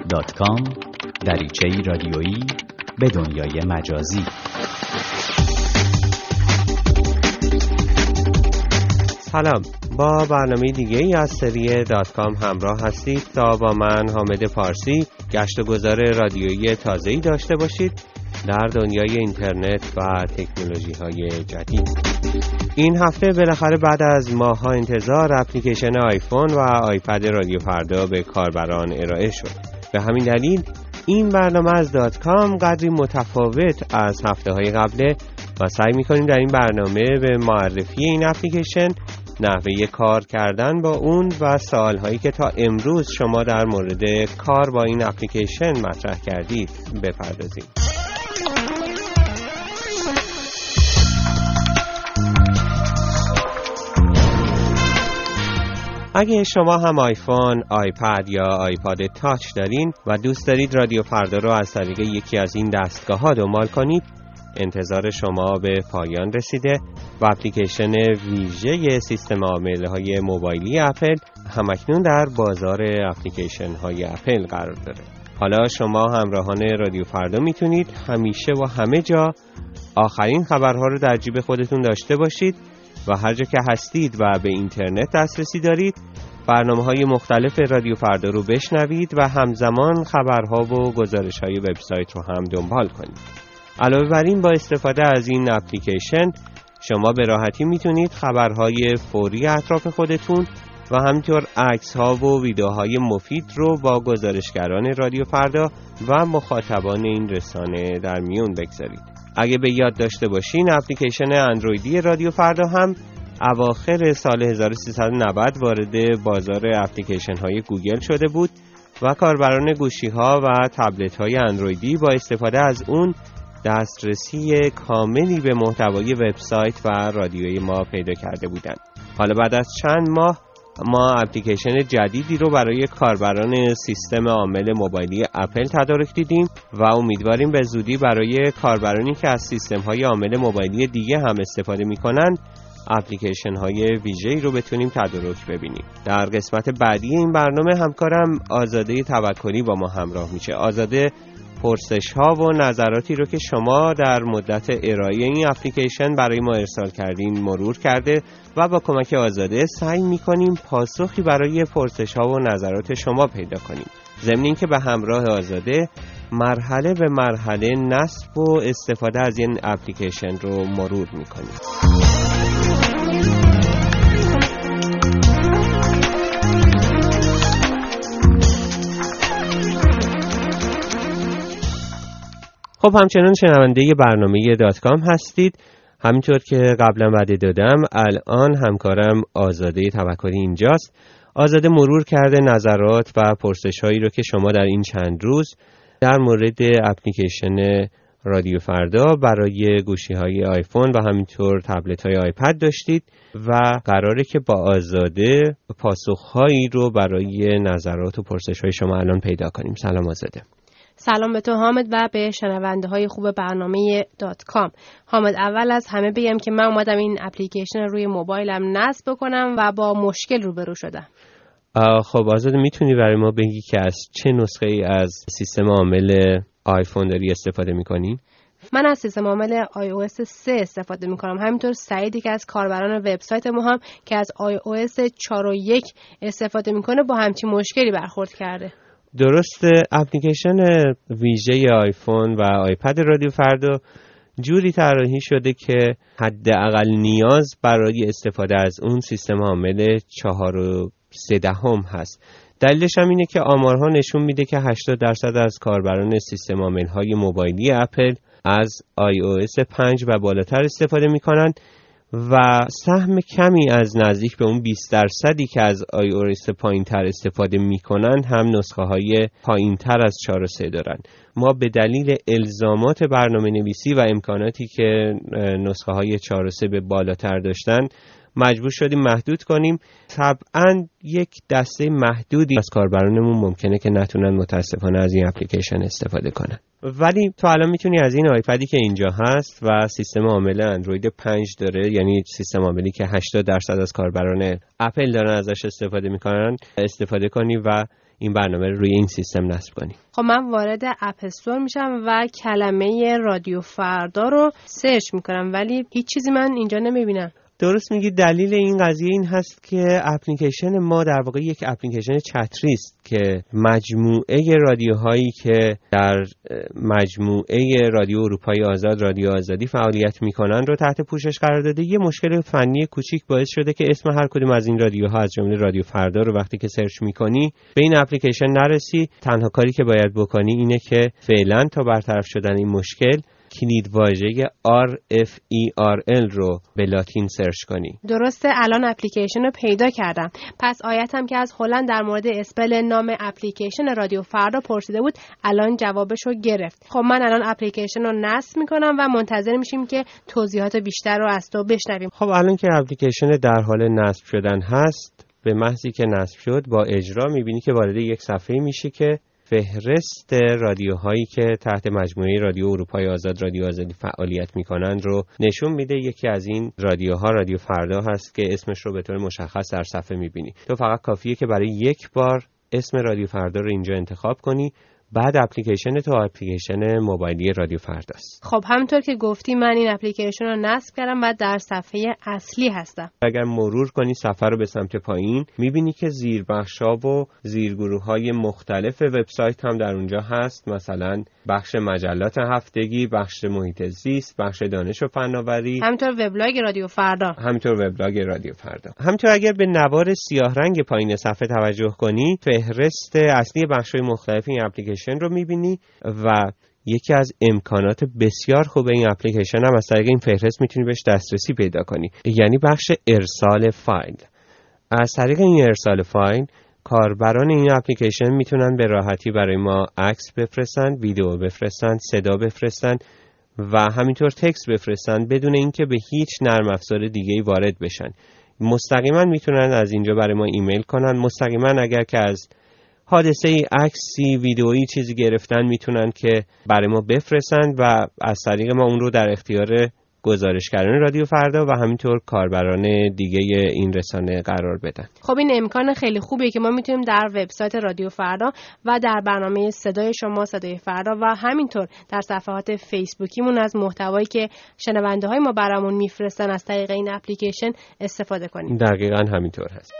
www.ipadradiofarda.com دریچه رادیویی به دنیای مجازی. سلام. با برنامه دیگه ای از سری دات کام همراه هستید. تا با من حامد پارسی گشت و گذار رادیویی تازه‌ای داشته باشید در دنیای اینترنت و تکنولوژی های جدید. این هفته بالاخره بعد از ماها انتظار اپلیکیشن آیفون و آیپد رادیو فردا به کاربران ارائه شد. به همین دلیل این برنامه از دات کام قدری متفاوت از هفته های قبله و سعی می‌کنیم در این برنامه به معرفی این اپلیکیشن نحوه کار کردن با اون و هایی که تا امروز شما در مورد کار با این اپلیکیشن مطرح کردید بپردازیم. اگه شما هم آیفون، آیپد یا آیپاد تاچ دارین و دوست دارید رادیو فردا رو از طریق یکی از این دستگاه ها دنبال کنید انتظار شما به پایان رسیده و اپلیکیشن ویژه سیستم عامل های موبایلی اپل همکنون در بازار اپلیکیشن های اپل قرار داره. حالا شما همراهان رادیو فردا می‌تونید همیشه و همه جا آخرین خبرها رو در جیب خودتون داشته باشید. و هر جا که هستید و به اینترنت دسترسی دارید برنامه های مختلف رادیو فردا رو بشنوید و همزمان خبرها و گزارش های وبسایت رو هم دنبال کنید. علاوه بر این با استفاده از این اپلیکیشن شما به راحتی می‌تونید خبرهای فوری اطراف خودتون و همینطور عکس ها و ویدیوهای مفید رو با گزارشگران رادیو فردا و مخاطبان این رسانه در میون بگذارید. اگه به یاد داشته باشین اپلیکیشن اندرویدی رادیو فردا هم اواخر سال 1390 وارد بازار اپلیکیشن های گوگل شده بود و کاربران گوشی ها و تبلت های اندرویدی با استفاده از اون دسترسی کاملی به محتوای وبسایت و رادیوی ما پیدا کرده بودند. حالا بعد از چند ماه ما اپلیکیشن جدیدی رو برای کاربران سیستم عامل موبایلی اپل تدارک دیدیم و امیدواریم به زودی برای کاربرانی که از سیستم های عامل موبایلی دیگه هم استفاده می‌کنن اپلیکیشن های ویژه‌ای رو بتونیم تدارک ببینیم. در قسمت بعدی این برنامه همکارم آزاده توکلی با ما همراه میشه. آزاده پرسش ها و نظراتی رو که شما در مدت ارائه این اپلیکیشن برای ما ارسال کردین مرور کرده و با کمک آزاده سعی می‌کنیم پاسخی برای پرسش ها و نظرات شما پیدا کنیم. ضمن که به همراه آزاده مرحله به مرحله نصب و استفاده از این اپلیکیشن رو مرور می‌کنیم. خب همچنان شنونده برنامه دات کام هستید. همینطور که قبلا وعده دادم الان همکارم آزاده توکلی اینجاست. آزاده مرور کرده نظرات و پرسش هایی رو که شما در این چند روز در مورد اپلیکیشن رادیو فردا برای گوشی های آیفون و همینطور تبلت های آیپد داشتید و قراره که با آزاده پاسخ هایی رو برای نظرات و پرسش های شما الان پیدا کنیم. سلام آزاده. سلام به تو حامد و به شنونده های خوب برنامه دات کام. حامد اول از همه بگم که من اومدم این اپلیکیشن روی موبایلم نصب بکنم و با مشکل روبرو شدم. خب آزاد می‌تونی برای ما بگی که از چه نسخه ای از سیستم عامل آیفون داری استفاده می‌کنی؟ من از سیستم عامل iOS 3 استفاده می‌کنم. همینطور سعیدی که از کاربران وبسایت ما هم که از iOS 4.1 استفاده می‌کنه با همچین مشکلی برخورد کرده. درست اپلیکیشن ویژه آیفون و آیپد رادیو فردا جوری طراحی شده که حداقل نیاز برای استفاده از اون سیستم عامل چهار و سه دهم هست. دلیلش هم اینه که آمارها نشون میده که 80 درصد از کاربران سیستم عامل های موبایلی اپل از iOS 5 و بالاتر استفاده می‌کنن و سهم کمی از نزدیک به اون 20 درصدی که از iOS پایین تر استفاده می‌کنن هم نسخه های پایین تر از 4 3 دارن. ما به دلیل الزامات برنامه نویسی و امکاناتی که نسخه های 4 3 به بالاتر داشتن مجبور شدیم محدود کنیم. طبعا یک دسته محدودی از کاربرانمون ممکنه که نتونن متاسفانه از این اپلیکیشن استفاده کنن. ولی تو الان می‌تونی از این آیپدی که اینجا هست و سیستم عامل اندروید 5 داره یعنی سیستم عاملی که 80 درصد از کاربران اپل دارن ازش استفاده می‌کنن استفاده کنی و این برنامه رو روی این سیستم نصب کنی خب من وارد App Store میشم و کلمه رادیو فردا رو search می‌کنم ولی هیچ چیزی من اینجا نمی‌بینم. درست میگی دلیل این قضیه این هست که اپلیکیشن ما در واقع یک اپلیکیشن چتری است که مجموعه رادیوهایی که در مجموعه رادیو اروپای آزاد رادیو آزادی فعالیت می‌کنن رو تحت پوشش قرار داده. یه مشکل فنی کوچیک باعث شده که اسم هر کدوم از این رادیوها از جمله رادیو فردا رو وقتی که search می‌کنی به این اپلیکیشن نرسی. تنها کاری که باید بکنی اینه که فعلا تا برطرف شدن این مشکل کلید واژه RFERL رو به لاتین search کنی. درسته الان اپلیکیشن رو پیدا کردم. پس آیتم که از هلند در مورد spell نام اپلیکیشن رادیو فردا پرسیده بود الان جوابش رو گرفت. خب من الان اپلیکیشن رو نصب می‌کنم و منتظر میشیم که توضیحات بیشتر رو از تو بشنویم. خب الان که اپلیکیشن در حال نصب شدن هست به محضی که نصب شد با اجرا می‌بینی که وارد یک صفحه میشه که فهرست رادیوهایی که تحت مجموعه رادیو اروپای آزاد رادیو آزادی فعالیت می‌کنند رو نشون میده یکی از این رادیوها رادیو فردا هست که اسمش رو به طور مشخص در صفحه می‌بینی. تو فقط کافیه که برای یک بار اسم رادیو فردا رو اینجا انتخاب کنی بعد اپلیکیشن تو اپلیکیشن موبایلی رادیو فرداست خب همونطور که گفتی من این اپلیکیشن رو نصب کردم و در صفحه اصلی هستم. اگر مرور کنی صفحه رو به سمت پایین می‌بینی که زیر بخشا و زیرگروه های مختلف وبسایت هم در اونجا هست. مثلا بخش مجلات هفتگی بخش محیط زیست بخش دانش و فناوری. همینطور وبلاگ رادیو فردا. همینطور وبلاگ رادیو فردا. همینطور اگر به نوار سیاه رنگ پایین صفحه توجه کنی فهرست اصلی بخش های مختلف این اپلیکیشن رو می‌بینی و یکی از امکانات بسیار خوب این اپلیکیشن هم از طریق این فهرست می‌تونی بهش دسترسی پیدا کنی. یعنی بخش ارسال فایل. از طریق این ارسال فایل کاربران این اپلیکیشن می‌تونن به راحتی برای ما عکس بفرستن ویدیو بفرستن صدا بفرستن و همینطور تکست بفرستن بدون اینکه به هیچ نرم افزار دیگه وارد بشن. مستقیما می‌تونن از اینجا برای ما ایمیل کنن. مستقیما اگر که از حادثه ای عکسی ویدئویی چیزی گرفتن می‌تونن که برای ما بفرستن و از طریق ما اون رو در اختیار گزارشگران رادیو فردا و همینطور کاربران دیگه این رسانه قرار بدن. خب این امکان خیلی خوبیه که ما می‌تونیم در وبسایت رادیو فردا و در برنامه صدای شما صدای فردا و همینطور در صفحات فیسبوکیمون از محتوایی که شنونده های ما برامون میفرستن از طریق این اپلیکیشن استفاده کنیم. دقیقا همینطور هست.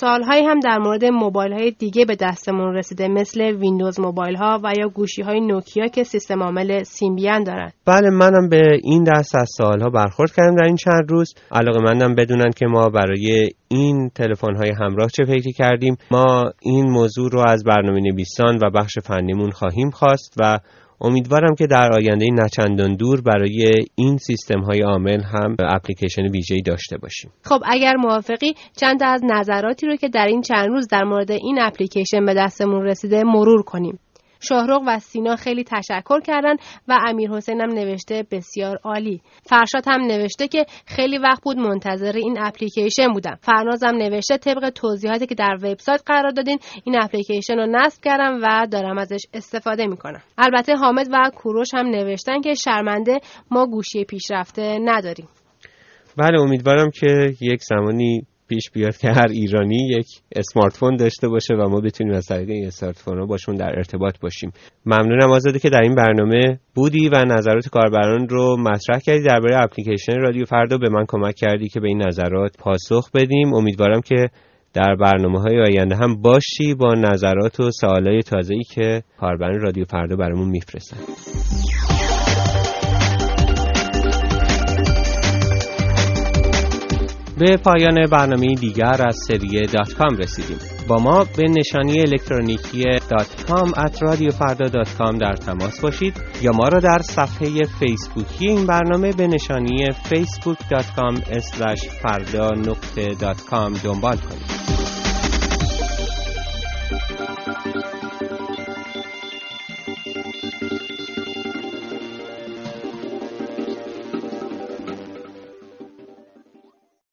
سالهایی هم در مورد موبایل های دیگه به دستمون رسیده مثل ویندوز موبایل ها و یا گوشی های نوکیا که سیستم عامل سیمبیان دارن. بله منم به این دست از سالها برخورد کردم در این چند روز. علاقه مندم بدونن که ما برای این تلفن های همراه چه فکری کردیم. ما این موضوع رو از برنامه نویسان و بخش فنیمون خواهیم خواست و امیدوارم که در آینده نچندان دور برای این سیستم های عامل هم اپلیکیشن ویژه‌ای داشته باشیم. خب اگر موافقی چند از نظراتی رو که در این چند روز در مورد این اپلیکیشن به دستمون رسیده مرور کنیم. شاهرخ و سینا خیلی تشکر کردن و امیر حسین هم نوشته بسیار عالی. فرشاد هم نوشته که خیلی وقت بود منتظر این اپلیکیشن بودم. فرناز هم نوشته طبق توضیحاتی که در وبسایت قرار دادین این اپلیکیشن رو نصب کردم و دارم ازش استفاده می‌کنم. البته حامد و کوروش هم نوشتن که شرمنده ما گوشی پیشرفته نداریم. بله امیدوارم که یک زمانی پیش بیاد که هر ایرانی یک اسمارت فون داشته باشه و ما بتونیم از طریق این اسمارت فون باشون در ارتباط باشیم. ممنونم آزاده که در این برنامه بودی و نظرات کاربران رو مطرح کردی درباره اپلیکیشن رادیو فردا. به من کمک کردی که به این نظرات پاسخ بدیم. امیدوارم که در برنامه های آینده هم باشی با نظرات و سوالای تازه‌ای که کاربران رادیو فردا برامون میفرستن. به پایان برنامه دیگر از سریه دات کام رسیدیم. با ما به نشانی الکترونیکی .com at در تماس باشید یا ما را در صفحه فیسبوکی این برنامه به نشانی facebook.com فردا دنبال کنید.